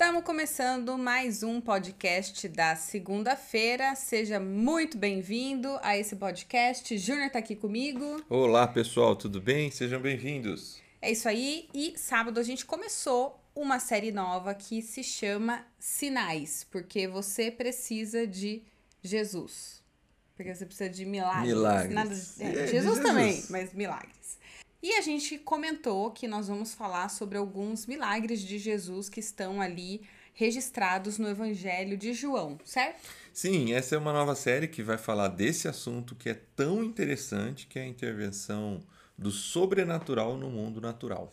Estamos começando mais um podcast da segunda-feira. Seja muito bem-vindo a esse podcast. Júnior está aqui comigo. Olá, pessoal, tudo bem? Sejam bem-vindos. É isso aí. E sábado a gente começou uma série nova que se chama Sinais, porque você precisa de Jesus. Porque você precisa de milagres. Milagres. Nada, é, É, Jesus, Jesus. também, mas milagres. E a gente comentou que nós vamos falar sobre alguns milagres de Jesus que estão ali registrados no Evangelho de João, certo? Sim, essa é uma nova série que vai falar desse assunto que é tão interessante, que é a intervenção do sobrenatural no mundo natural.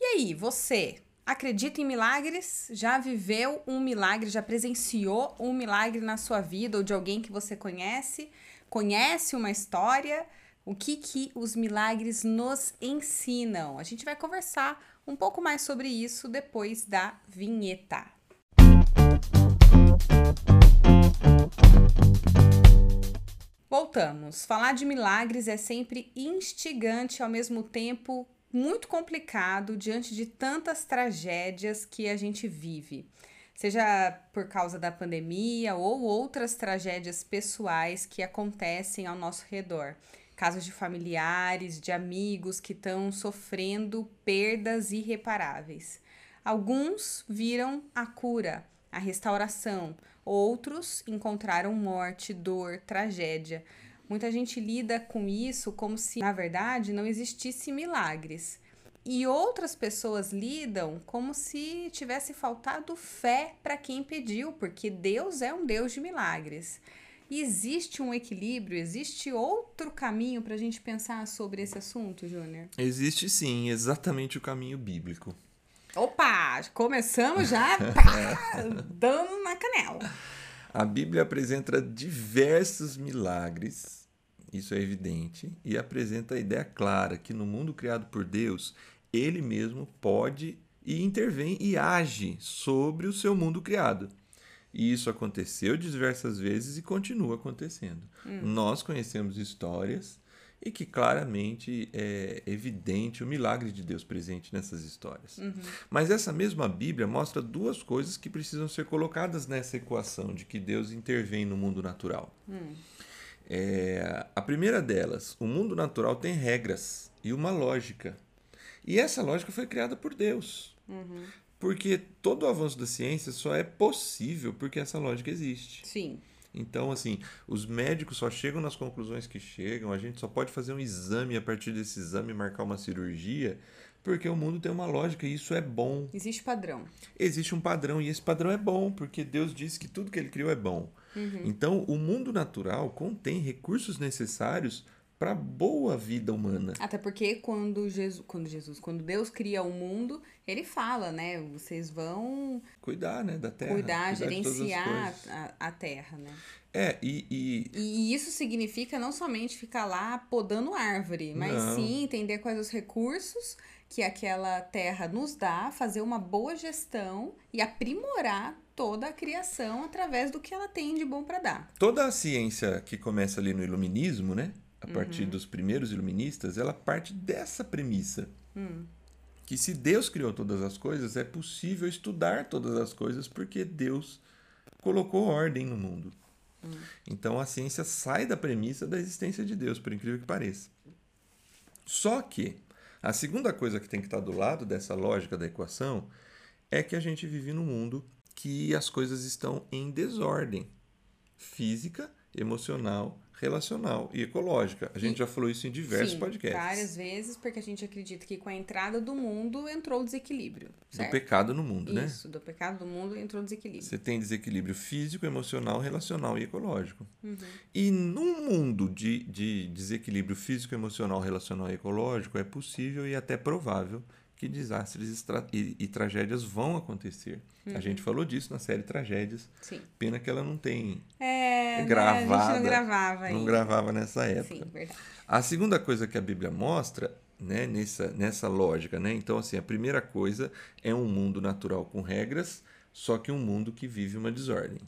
E aí, você acredita em milagres? Já viveu um milagre? Já presenciou um milagre na sua vida ou de alguém que você conhece? Conhece uma história? O que, que os milagres nos ensinam? A gente vai conversar um pouco mais sobre isso depois da vinheta. Voltamos. Falar de milagres é sempre instigante, ao mesmo tempo muito complicado diante de tantas tragédias que a gente vive. Seja por causa da pandemia ou outras tragédias pessoais que acontecem ao nosso redor. Casos de familiares, de amigos que estão sofrendo perdas irreparáveis. Alguns viram a cura, a restauração, outros encontraram morte, dor, tragédia. Muita gente lida com isso como se, na verdade, não existisse milagres. E outras pessoas lidam como se tivesse faltado fé para quem pediu, porque Deus é um Deus de milagres. E existe um equilíbrio, existe outro caminho para a gente pensar sobre esse assunto, Júnior? Existe sim, exatamente o caminho bíblico. Opa! Começamos já pá, dando na canela. A Bíblia apresenta diversos milagres, isso é evidente, e apresenta a ideia clara que no mundo criado por Deus, ele mesmo pode e intervém e age sobre o seu mundo criado. E isso aconteceu diversas vezes e continua acontecendo. Nós conhecemos histórias e que claramente é evidente o milagre de Deus presente nessas histórias. Mas essa mesma Bíblia mostra duas coisas que precisam ser colocadas nessa equação de que Deus intervém no mundo natural. É, a primeira delas, o mundo natural tem regras e uma lógica. E essa lógica foi criada por Deus. Porque todo o avanço da ciência só é possível porque essa lógica existe. Sim. Então, assim, os médicos só chegam nas conclusões que chegam, a gente só pode fazer um exame e a partir desse exame marcar uma cirurgia, porque o mundo tem uma lógica e isso é bom. Existe padrão. Existe um padrão e esse padrão é bom, porque Deus disse que tudo que ele criou é bom. Então, o mundo natural contém recursos necessários para boa vida humana. Até porque quando Jesus, quando Jesus, quando Deus cria o mundo, ele fala, né? Vocês vão Cuidar, né, da terra. cuidar, as gerenciar a, a terra, né? É, e, e E isso significa não somente ficar lá podando árvore, mas Não. sim entender quais os recursos que aquela terra nos dá, fazer uma boa gestão e aprimorar toda a criação através do que ela tem de bom para dar. toda a ciência que começa ali no iluminismo, né? A partir dos primeiros iluministas, ela parte dessa premissa. Que se Deus criou todas as coisas, é possível estudar todas as coisas porque Deus colocou ordem no mundo. Então a ciência sai da premissa da existência de Deus, por incrível que pareça. Só que a segunda coisa que tem que estar do lado dessa lógica da equação é que a gente vive num mundo que as coisas estão em desordem física, emocional, relacional e ecológica. A gente já falou isso em diversos Sim, podcasts. várias vezes, porque a gente acredita que com a entrada do mundo entrou o desequilíbrio. Do Certo? pecado no mundo, né? Isso, do pecado do mundo entrou o desequilíbrio. Você tem desequilíbrio físico, emocional, relacional e ecológico. Uhum. E num mundo de, de desequilíbrio físico, emocional, relacional e ecológico, é possível e até provável que desastres e, e tragédias vão acontecer. Uhum. A gente falou disso na série Tragédias. Sim. Pena que ela não tem É, né, a gente gravada. não gravava não gravava nessa época. Sim, verdade. A segunda coisa que a Bíblia mostra, né, nessa, nessa lógica, né? Então, assim, a primeira coisa é um mundo natural com regras, só que um mundo que vive uma desordem.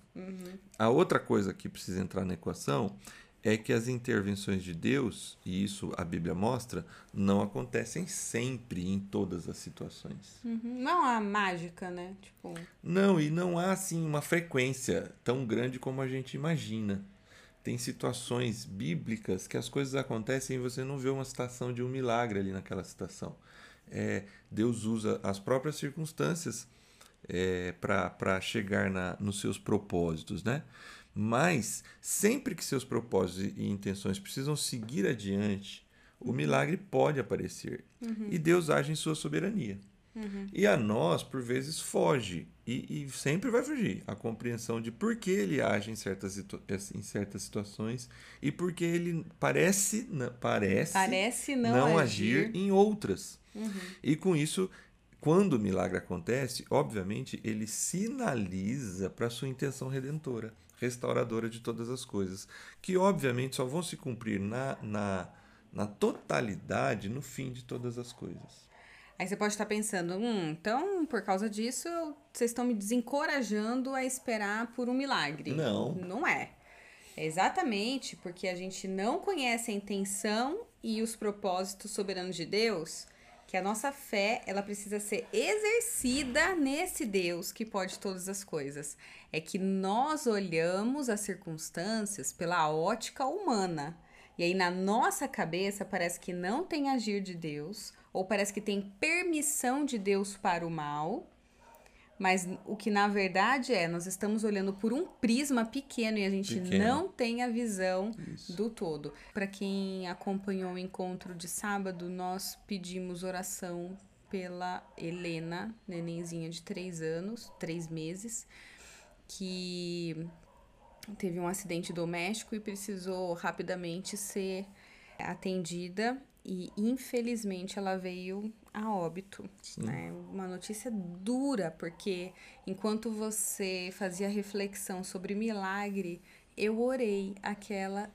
A outra coisa que precisa entrar na equação é que as intervenções de Deus, e isso a Bíblia mostra, não acontecem sempre em todas as situações. Uhum. Não há mágica, né? Tipo... Não, e não há assim uma frequência tão grande como a gente imagina. Tem situações bíblicas que as coisas acontecem e você não vê uma situação de um milagre ali naquela situação. É, Deus usa as próprias circunstâncias é, para chegar na, nos seus propósitos, né? Mas sempre que seus propósitos e intenções precisam seguir adiante, o milagre pode aparecer. Uhum. E Deus age em sua soberania. Uhum. E a nós, por vezes, foge. E, e, sempre vai fugir a compreensão de por que ele age em certas, em certas situações e por que ele parece, parece, parece não, não agir. agir. em outras. Uhum. E com isso, quando o milagre acontece, obviamente, ele sinaliza para sua intenção redentora restauradora de todas as coisas, que obviamente só vão se cumprir na, na, na totalidade no fim de todas as coisas. Aí você pode estar pensando, hum, então por causa disso vocês estão me desencorajando a esperar por um milagre. Não. Não é. É exatamente porque a gente não conhece a intenção e os propósitos soberanos de Deus que a nossa fé ela precisa ser exercida nesse Deus que pode todas as coisas. É que nós olhamos as circunstâncias pela ótica humana. E aí na nossa cabeça parece que não tem agir de Deus, ou parece que tem permissão de Deus para o mal, mas o que na verdade é, nós estamos olhando por um prisma pequeno e a gente pequeno. não tem a visão Isso. do todo. Para quem acompanhou o encontro de sábado, nós pedimos oração pela Helena, nenenzinha de três anos, três meses, que teve um acidente doméstico e precisou rapidamente ser atendida e infelizmente ela veio a óbito. Né? Uma notícia dura, porque enquanto você fazia reflexão sobre milagre, eu orei aquela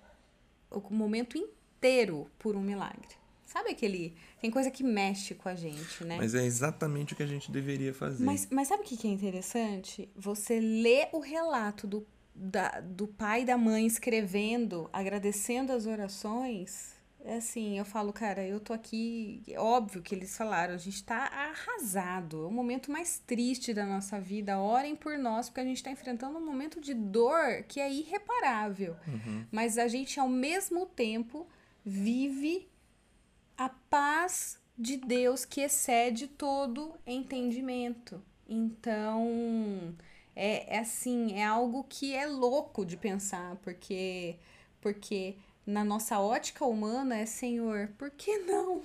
o momento inteiro por um milagre. Sabe aquele. Tem coisa que mexe com a gente, né? Mas é exatamente o que a gente deveria fazer. Mas, mas sabe o que é interessante? Você lê o relato do, da, do pai e da mãe escrevendo, agradecendo as orações assim, eu falo, cara, eu tô aqui. É óbvio que eles falaram, a gente tá arrasado. É o momento mais triste da nossa vida. Orem por nós, porque a gente tá enfrentando um momento de dor que é irreparável. Uhum. Mas a gente, ao mesmo tempo, vive a paz de Deus que excede todo entendimento. Então, é, é assim, é algo que é louco de pensar, porque. Porque na nossa ótica humana é Senhor, por que não?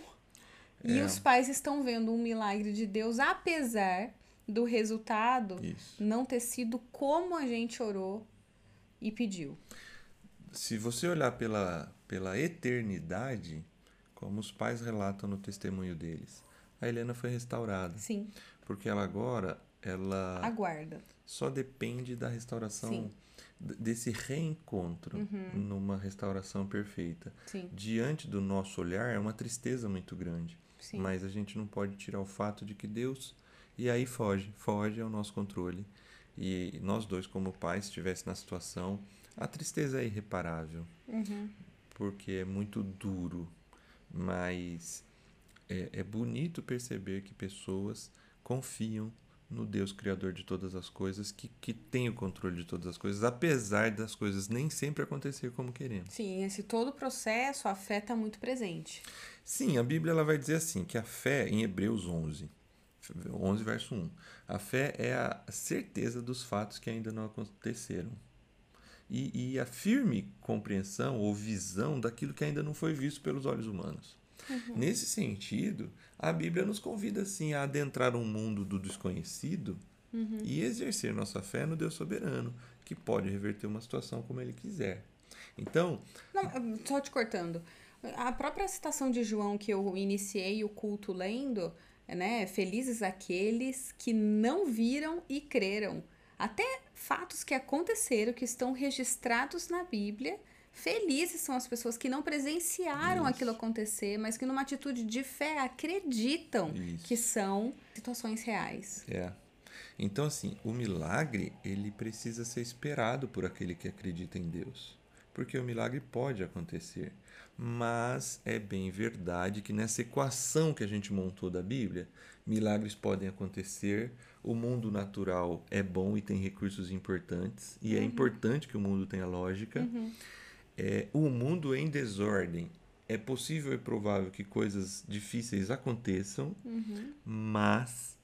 É. E os pais estão vendo um milagre de Deus, apesar do resultado Isso. não ter sido como a gente orou e pediu. Se você olhar pela, pela eternidade, como os pais relatam no testemunho deles, a Helena foi restaurada. Sim. Porque ela agora, ela aguarda. Só depende da restauração Sim desse reencontro uhum. numa restauração perfeita. Sim. Diante do nosso olhar é uma tristeza muito grande. Sim. Mas a gente não pode tirar o fato de que Deus e aí foge, foge ao nosso controle. E nós dois como pais estivesse na situação, a tristeza é irreparável. Uhum. Porque é muito duro, mas é, é bonito perceber que pessoas confiam no Deus Criador de todas as coisas, que, que tem o controle de todas as coisas, apesar das coisas nem sempre acontecer como queremos. Sim, esse todo processo, a fé está muito presente. Sim, a Bíblia ela vai dizer assim, que a fé, em Hebreus 11, 11 verso 1, a fé é a certeza dos fatos que ainda não aconteceram. E, e a firme compreensão ou visão daquilo que ainda não foi visto pelos olhos humanos. Uhum. Nesse sentido, a Bíblia nos convida assim a adentrar um mundo do desconhecido uhum. e exercer nossa fé no Deus soberano, que pode reverter uma situação como ele quiser. Então, não, só te cortando. A própria citação de João que eu iniciei o culto lendo, né? Felizes aqueles que não viram e creram. Até fatos que aconteceram, que estão registrados na Bíblia, Felizes são as pessoas que não presenciaram Isso. aquilo acontecer, mas que numa atitude de fé acreditam Isso. que são situações reais. É. Então, assim, o milagre, ele precisa ser esperado por aquele que acredita em Deus. porque o milagre pode acontecer. Mas é bem verdade que nessa equação que a gente montou da Bíblia, milagres podem acontecer, o mundo natural é bom e tem recursos importantes, e é Uhum. é importante que o mundo tenha lógica. É, o mundo em desordem é possível e provável que coisas difíceis aconteçam, Uhum. mas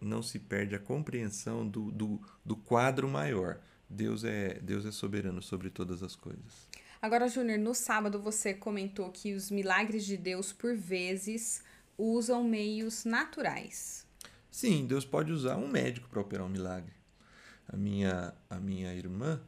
não se perde a compreensão do, do, do quadro maior. Deus é, Deus é soberano sobre todas as coisas. Agora, Júnior, no sábado você comentou que os milagres de Deus, por vezes, usam meios naturais. Sim, Deus pode usar um médico para operar um milagre. A minha, a minha irmã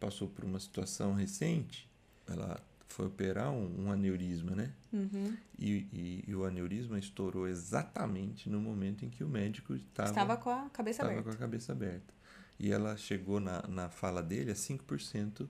passou por uma situação recente, ela foi operar um, um aneurisma, né? Uhum. E, e, e o aneurisma estourou exatamente no momento em que o médico estava, Estava com a cabeça estava aberta com a cabeça aberta. E ela chegou na, na fala dele a 5%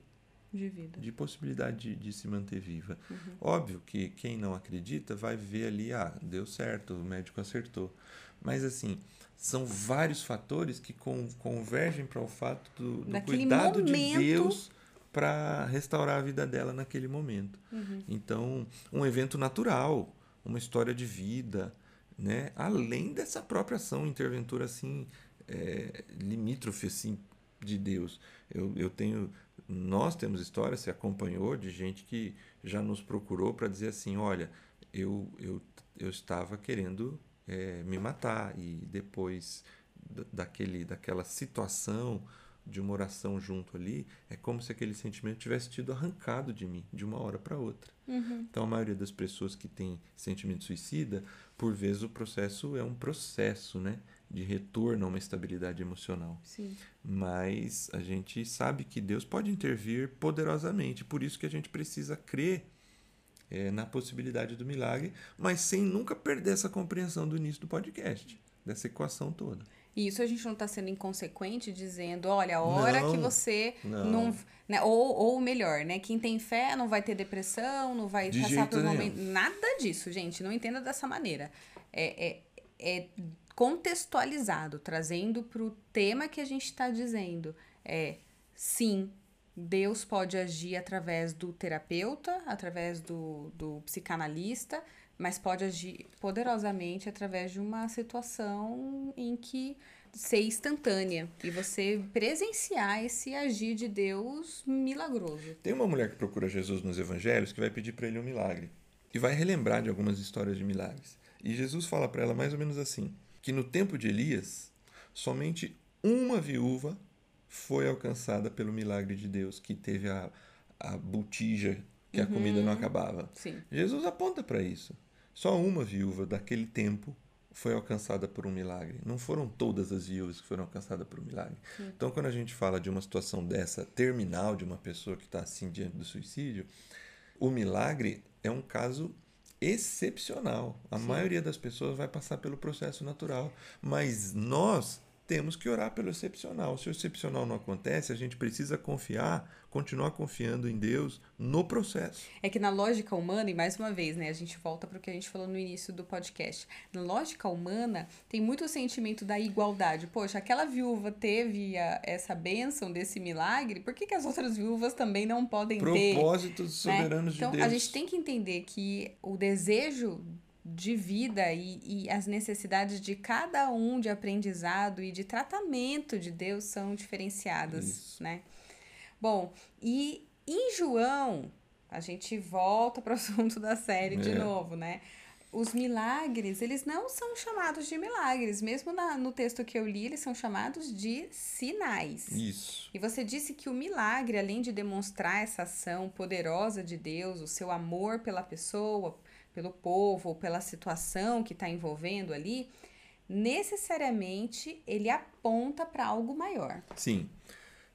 de vida. de possibilidade de, de se manter viva. Uhum. Óbvio que quem não acredita vai ver ali, ah, deu certo, o médico acertou. Mas assim, são vários fatores que con convergem para o fato do, do cuidado de momento. Deus para restaurar a vida dela naquele momento. Uhum. Então, um evento natural, uma história de vida, né? Além dessa própria ação interventora assim, é, limítrofe assim de Deus. Eu, eu tenho, nós temos história, se acompanhou de gente que já nos procurou para dizer assim, olha, eu, eu, eu estava querendo é, me matar e depois da- daquele, daquela situação de uma oração junto ali, é como se aquele sentimento tivesse tido arrancado de mim de uma hora para outra. Uhum. Então, a maioria das pessoas que tem sentimento suicida, por vezes o processo é um processo, né, de retorno a uma estabilidade emocional. Sim. Mas a gente sabe que Deus pode intervir poderosamente, por isso que a gente precisa crer eh, na possibilidade do milagre, mas sem nunca perder essa compreensão do início do podcast, dessa equação toda. E isso a gente não está sendo inconsequente dizendo, olha, a hora Não, que você não. não. né, ou, ou melhor, né? Quem tem fé não vai ter depressão, não vai De passar por nenhum. momento. Nada disso, gente. Não entenda dessa maneira. É, é, é contextualizado, trazendo para o tema que a gente está dizendo. É sim, Deus pode agir através do terapeuta, através do, do psicanalista, mas pode agir poderosamente através de uma situação em que ser instantânea e você presenciar esse agir de Deus milagroso. Tem uma mulher que procura Jesus nos evangelhos que vai pedir para ele um milagre e vai relembrar de algumas histórias de milagres. E Jesus fala para ela mais ou menos assim: que no tempo de Elias, somente uma viúva foi alcançada pelo milagre de Deus, que teve a, a botija que a comida não acabava. Sim. Jesus aponta para isso. Só uma viúva daquele tempo foi alcançada por um milagre. Não foram todas as viúvas que foram alcançadas por um milagre. Então, quando a gente fala de uma situação dessa terminal de uma pessoa que está assim diante do suicídio, o milagre é um caso excepcional. A Sim. maioria das pessoas vai passar pelo processo natural, mas nós temos que orar pelo excepcional. Se o excepcional não acontece, a gente precisa confiar, continuar confiando em Deus no processo. É que na lógica humana, e mais uma vez, né, a gente volta para o que a gente falou no início do podcast. Na lógica humana, tem muito o sentimento da igualdade. Poxa, aquela viúva teve a- essa bênção desse milagre, por que, que as outras viúvas também não podem ter? Propósitos né? soberanos Então, de Deus. a gente tem que entender que o desejo de vida e, e as necessidades de cada um de aprendizado e de tratamento de Deus são diferenciadas, Isso. né? Bom, e em João, a gente volta para o assunto da série de É. novo, né? Os milagres, eles não são chamados de milagres. Mesmo na- no texto que eu li, eles são chamados de sinais. Isso. E você disse que o milagre, além de demonstrar essa ação poderosa de Deus, o seu amor pela pessoa, pelo povo, ou pela situação que está envolvendo ali, necessariamente ele aponta para algo maior. Sim.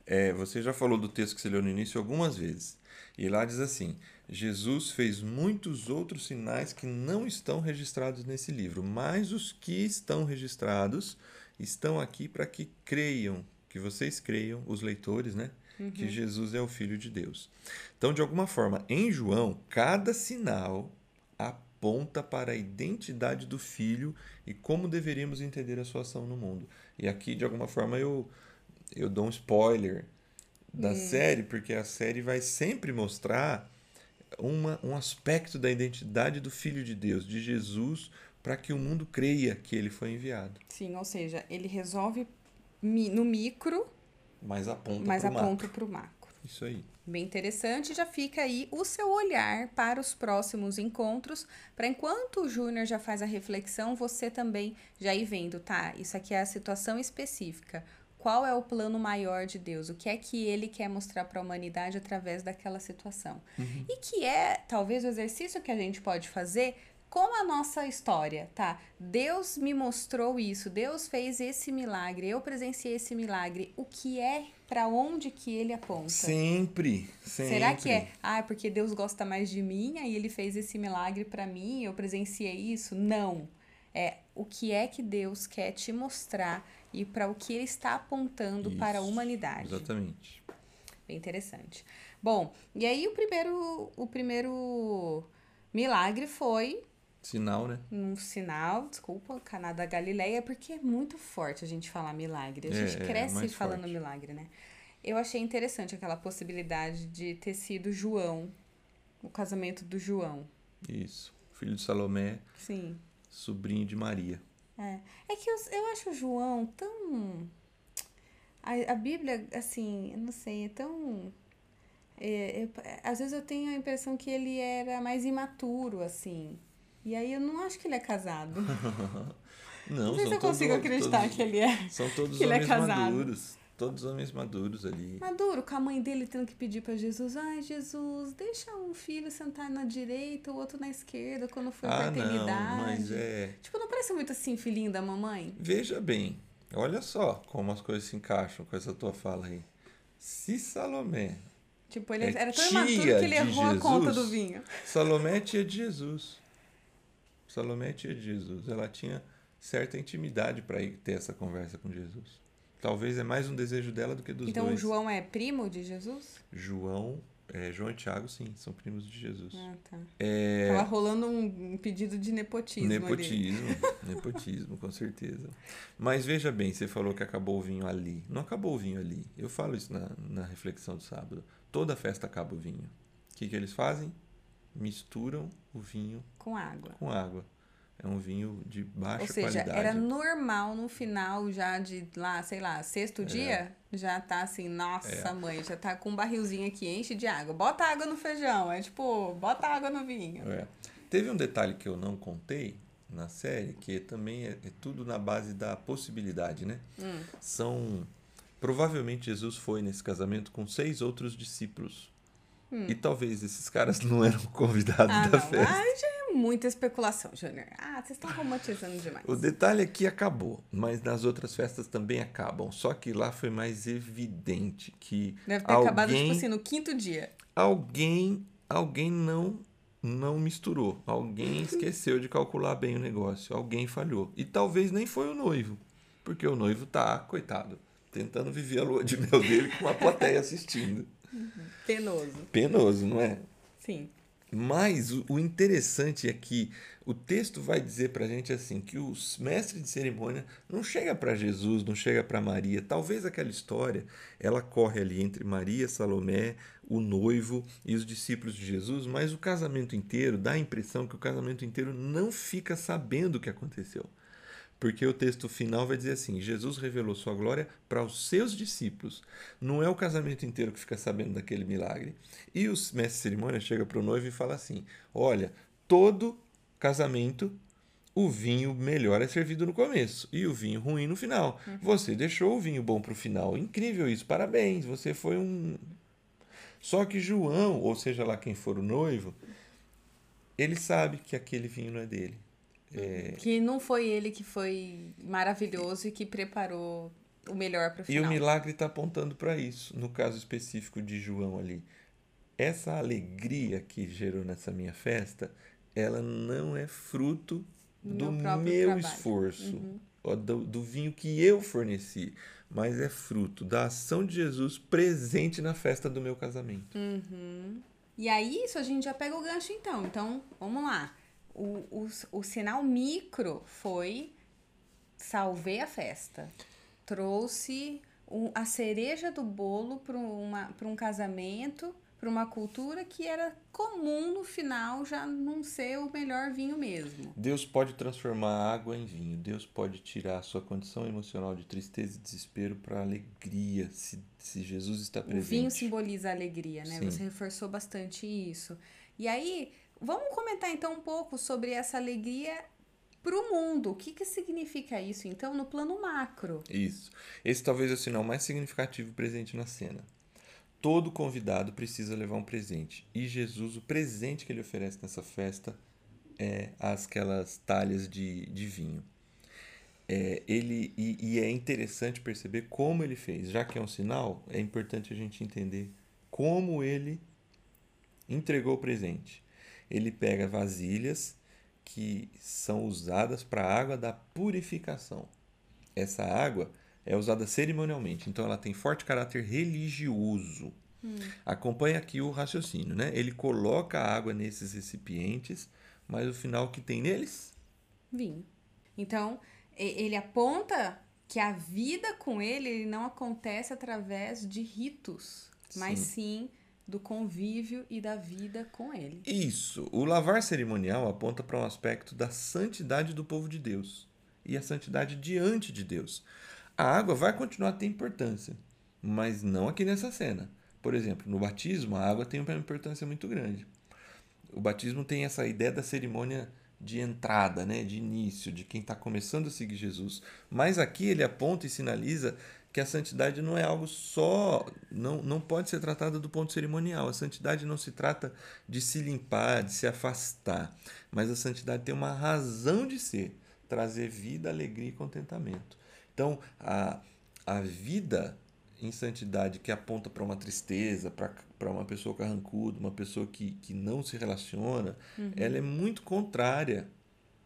É, você já falou do texto que você leu no início algumas vezes. E lá diz assim: Jesus fez muitos outros sinais que não estão registrados nesse livro, mas os que estão registrados estão aqui para que creiam, que vocês creiam, os leitores, né? Que Jesus é o Filho de Deus. Então, de alguma forma, em João, cada sinal aponta para a identidade do Filho e como deveríamos entender a sua ação no mundo. E aqui, de alguma forma, eu, eu dou um spoiler da Hum. série, porque a série vai sempre mostrar uma, um aspecto da identidade do Filho de Deus, de Jesus, para que o mundo creia que ele foi enviado. Sim, ou seja, ele resolve no micro, Mas aponta para o macro. Isso aí. Bem interessante, já fica aí o seu olhar para os próximos encontros, para enquanto o Júnior já faz a reflexão, você também já ir vendo, tá? Isso aqui é a situação específica. Qual é o plano maior de Deus? O que é que ele quer mostrar para a humanidade através daquela situação? E que é, talvez, o exercício que a gente pode fazer com a nossa história, tá? Deus me mostrou isso, Deus fez esse milagre, eu presenciei esse milagre. O que é para onde que ele aponta? Sempre, sempre. Será que é, ah, é porque Deus gosta mais de mim, aí ele fez esse milagre pra mim, eu presenciei isso? Não. É o que é que Deus quer te mostrar e para o que ele está apontando para a Isso, humanidade. Exatamente. Bem interessante. Bom, e aí o primeiro o primeiro milagre foi Sinal, né? um sinal, desculpa, Caná da Galileia, porque é muito forte a gente falar milagre. A É, gente é, cresce mais falando forte. milagre, né? Eu achei interessante aquela possibilidade de ter sido João, o casamento do João. Isso. Filho de Salomé, Sim. sobrinho de Maria. É, é que eu, eu acho o João tão. A, a Bíblia, assim, eu não sei, é tão. é, eu- às vezes eu tenho a impressão que ele era mais imaturo, assim. E aí eu não acho que ele é casado. Não, Não sei se eu consigo todos- acreditar todos- que ele é São todos é homens casado. maduros. Todos homens maduros ali. maduro, com a mãe dele tendo que pedir pra Jesus: ai, Jesus, deixa um filho sentar na direita, o outro na esquerda, quando for Ah, pra não, mas é. Tipo, não parece muito assim, filhinho da mamãe? Veja bem, olha só como as coisas se encaixam com essa tua fala aí. Se Salomé. Tipo, ele É era tão imaturo que ele errou a conta Jesus. do vinho. Salomé é tia de Jesus. Salomé tia de Jesus. Ela tinha certa intimidade para ir ter essa conversa com Jesus. Talvez é mais um desejo dela do que dos Então, dois. João é primo de Jesus? João, é, João e Tiago, sim, são primos de Jesus. Ah, tá. É, Tava rolando um pedido de nepotismo, ali. Nepotismo, nepotismo, com certeza. Mas veja bem, você falou que acabou o vinho ali. Não acabou o vinho ali. Eu falo isso na, na reflexão do sábado. Toda festa acaba o vinho. O que, que eles fazem? Misturam o vinho Com água. com água. É um vinho de baixa Ou seja, qualidade. era normal no final já de lá, sei lá, sexto É. dia, já tá assim, nossa mãe, já tá com um barrilzinho aqui, enche de água. Bota água no feijão. É tipo, bota água no vinho. É. Teve um detalhe que eu não contei na série, que também é, é tudo na base da possibilidade, né? Hum. São. Provavelmente Jesus foi nesse casamento com seis outros discípulos. E talvez esses caras não eram convidados Hum. Ah, da não. festa. Ai, é muita especulação, Júnior. Ah, vocês estão romantizando demais. O detalhe é que acabou, mas nas outras festas também acabam. Só que lá foi mais evidente que Deve ter alguém, acabado, tipo assim, no quinto dia. alguém, alguém não não misturou. Alguém esqueceu de calcular bem o negócio. Alguém falhou. E talvez nem foi o noivo, porque o noivo tá, coitado, tentando viver a lua de mel dele com uma plateia assistindo. Penoso. Penoso, não é? Sim. Mas o, o interessante é que o texto vai dizer pra gente assim que os mestres de cerimônia não chega para Jesus, não chega para Maria. Talvez aquela história ela corre ali entre Maria, Salomé, o noivo e os discípulos de Jesus, mas o casamento inteiro dá a impressão que o casamento inteiro não fica sabendo o que aconteceu. Porque o texto final vai dizer assim: Jesus revelou sua glória para os seus discípulos. Não é o casamento inteiro que fica sabendo daquele milagre. E os mestres de cerimônia chega para o noivo e fala assim: Olha, todo casamento, o vinho melhor é servido no começo e o vinho ruim no final. Você deixou o vinho bom para o final. Incrível isso, parabéns. Você foi um. Só que João, ou seja lá quem for o noivo, ele sabe que aquele vinho não é dele. É, Que não foi ele que foi maravilhoso e que preparou o melhor pro E final. o milagre está apontando para isso, no caso específico de João ali. Essa alegria que gerou nessa minha festa, ela não é fruto Do do meu meu. Uhum. esforço, ó, do, do vinho que eu forneci, mas é fruto da ação de Jesus presente na festa do meu casamento. Uhum. E aí, isso a gente já pega o gancho então. Então, vamos lá. O, o, o sinal micro foi salvei a festa. Trouxe um, a cereja do bolo para um casamento, para uma cultura que era comum no final já não ser o melhor vinho mesmo. Deus pode transformar água em vinho. Deus pode tirar a sua condição emocional de tristeza e desespero para alegria, se, se Jesus está presente. O vinho simboliza a alegria, né? Sim. Você reforçou bastante isso. E aí, vamos comentar então um pouco sobre essa alegria para o mundo. O que, que significa isso, então, no plano macro? Isso. Esse talvez é o sinal mais significativo presente na cena. Todo convidado precisa levar um presente. E Jesus, o presente que ele oferece nessa festa é aquelas talhas de, de vinho. É, ele e, e, é interessante perceber como ele fez. Já que é um sinal, é importante a gente entender como ele entregou o presente. Ele pega vasilhas que são usadas para a água da purificação. Essa água é usada cerimonialmente, então ela tem forte caráter religioso. Hum. Acompanha aqui o raciocínio, né? Ele coloca a água nesses recipientes, mas o final que tem neles? Vinho. Então, ele aponta que a vida com ele não acontece através de ritos, sim. mas sim do convívio e da vida com ele. Isso. O lavar cerimonial aponta para um aspecto da santidade do povo de Deus e a santidade diante de Deus. A água vai continuar a ter importância, mas não aqui nessa cena. Por exemplo, no batismo, a água tem uma importância muito grande. O batismo tem essa ideia da cerimônia de entrada, né, de início, de quem está começando a seguir Jesus. Mas aqui ele aponta e sinaliza que a santidade não é algo só, não, não pode ser tratada do ponto cerimonial. A santidade não se trata de se limpar, de se afastar, mas a santidade tem uma razão de ser, trazer vida, alegria e contentamento. Então, a, a vida em santidade que aponta para uma tristeza, para uma pessoa carrancuda, uma pessoa que, que não se relaciona, uhum. ela é muito contrária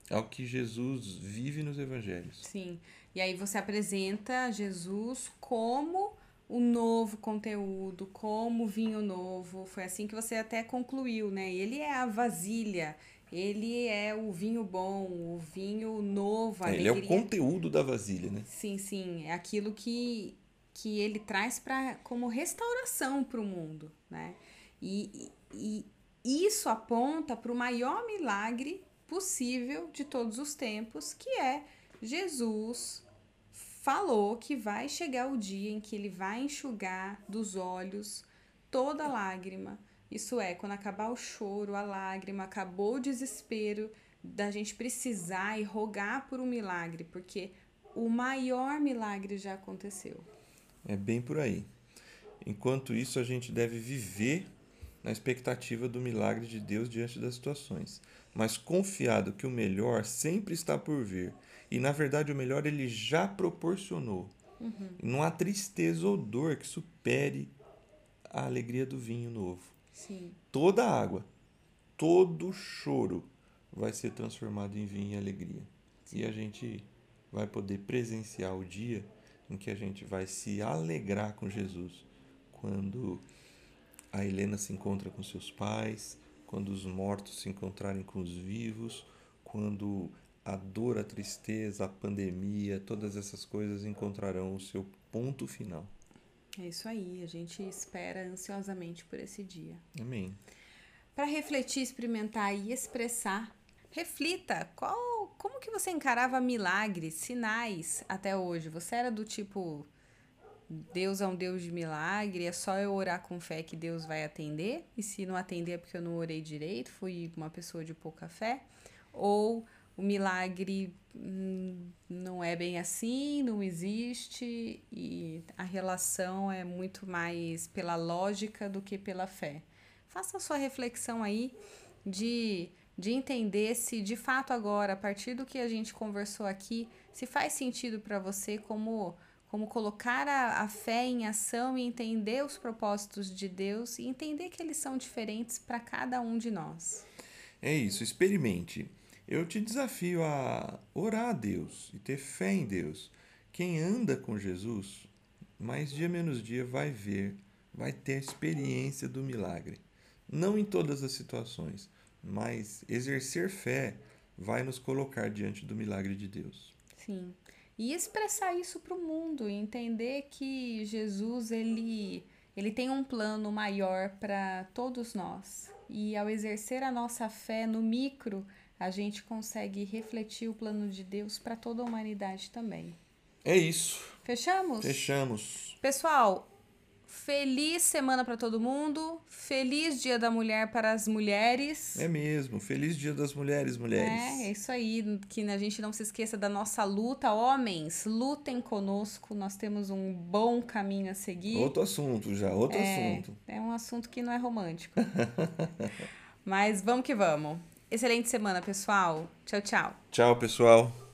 ao que Jesus vive nos evangelhos. Sim. E aí você apresenta Jesus como o novo conteúdo, como vinho novo. Foi assim que você até concluiu, né? Ele é a vasilha, ele é o vinho bom, o vinho novo. É, ele é o conteúdo da vasilha, né? Sim, sim. É aquilo que, que ele traz para como restauração para o mundo, né? E, e, e isso aponta para o maior milagre possível de todos os tempos, que é Jesus falou que vai chegar o dia em que ele vai enxugar dos olhos toda lágrima. Isso é, quando acabar o choro, a lágrima, acabou o desespero da gente precisar e rogar por um milagre, porque o maior milagre já aconteceu. É bem por aí. Enquanto isso, a gente deve viver na expectativa do milagre de Deus diante das situações, mas confiado que o melhor sempre está por vir. E na verdade, o melhor ele já proporcionou. Uhum. Não há tristeza ou dor que supere a alegria do vinho novo. Sim. Toda água, todo choro vai ser transformado em vinho e alegria. Sim. E a gente vai poder presenciar o dia em que a gente vai se alegrar com Jesus quando a Helena se encontra com seus pais, quando os mortos se encontrarem com os vivos, quando a dor, a tristeza, a pandemia, todas essas coisas encontrarão o seu ponto final. É isso aí, a gente espera ansiosamente por esse dia. Amém. Para refletir, experimentar e expressar, reflita qual, como que você encarava milagres, sinais até hoje. Você era do tipo Deus é um Deus de milagre, é só eu orar com fé que Deus vai atender, e se não atender é porque eu não orei direito, fui uma pessoa de pouca fé, ou o milagre hum, não é bem assim, não existe, e a relação é muito mais pela lógica do que pela fé. Faça a sua reflexão aí de, de entender se de fato agora, a partir do que a gente conversou aqui, se faz sentido para você como como colocar a, a fé em ação e entender os propósitos de Deus e entender que eles são diferentes para cada um de nós. É isso, experimente. Eu te desafio a orar a Deus e ter fé em Deus. Quem anda com Jesus, mais dia menos dia vai ver, vai ter a experiência do milagre. Não em todas as situações, mas exercer fé vai nos colocar diante do milagre de Deus. Sim. e expressar isso para o mundo, entender que Jesus ele ele tem um plano maior para todos nós. E ao exercer a nossa fé no micro, a gente consegue refletir o plano de Deus para toda a humanidade também. É isso. Fechamos? Fechamos. Pessoal, Feliz semana para todo mundo. Feliz Dia da Mulher para as mulheres. É mesmo. Feliz Dia das Mulheres, mulheres. É, é isso aí. Que a gente não se esqueça da nossa luta. Homens, lutem conosco. Nós temos um bom caminho a seguir. Outro assunto já, outro é, assunto. É um assunto que não é romântico. Mas vamos que vamos. Excelente semana, pessoal. Tchau, tchau. Tchau, pessoal.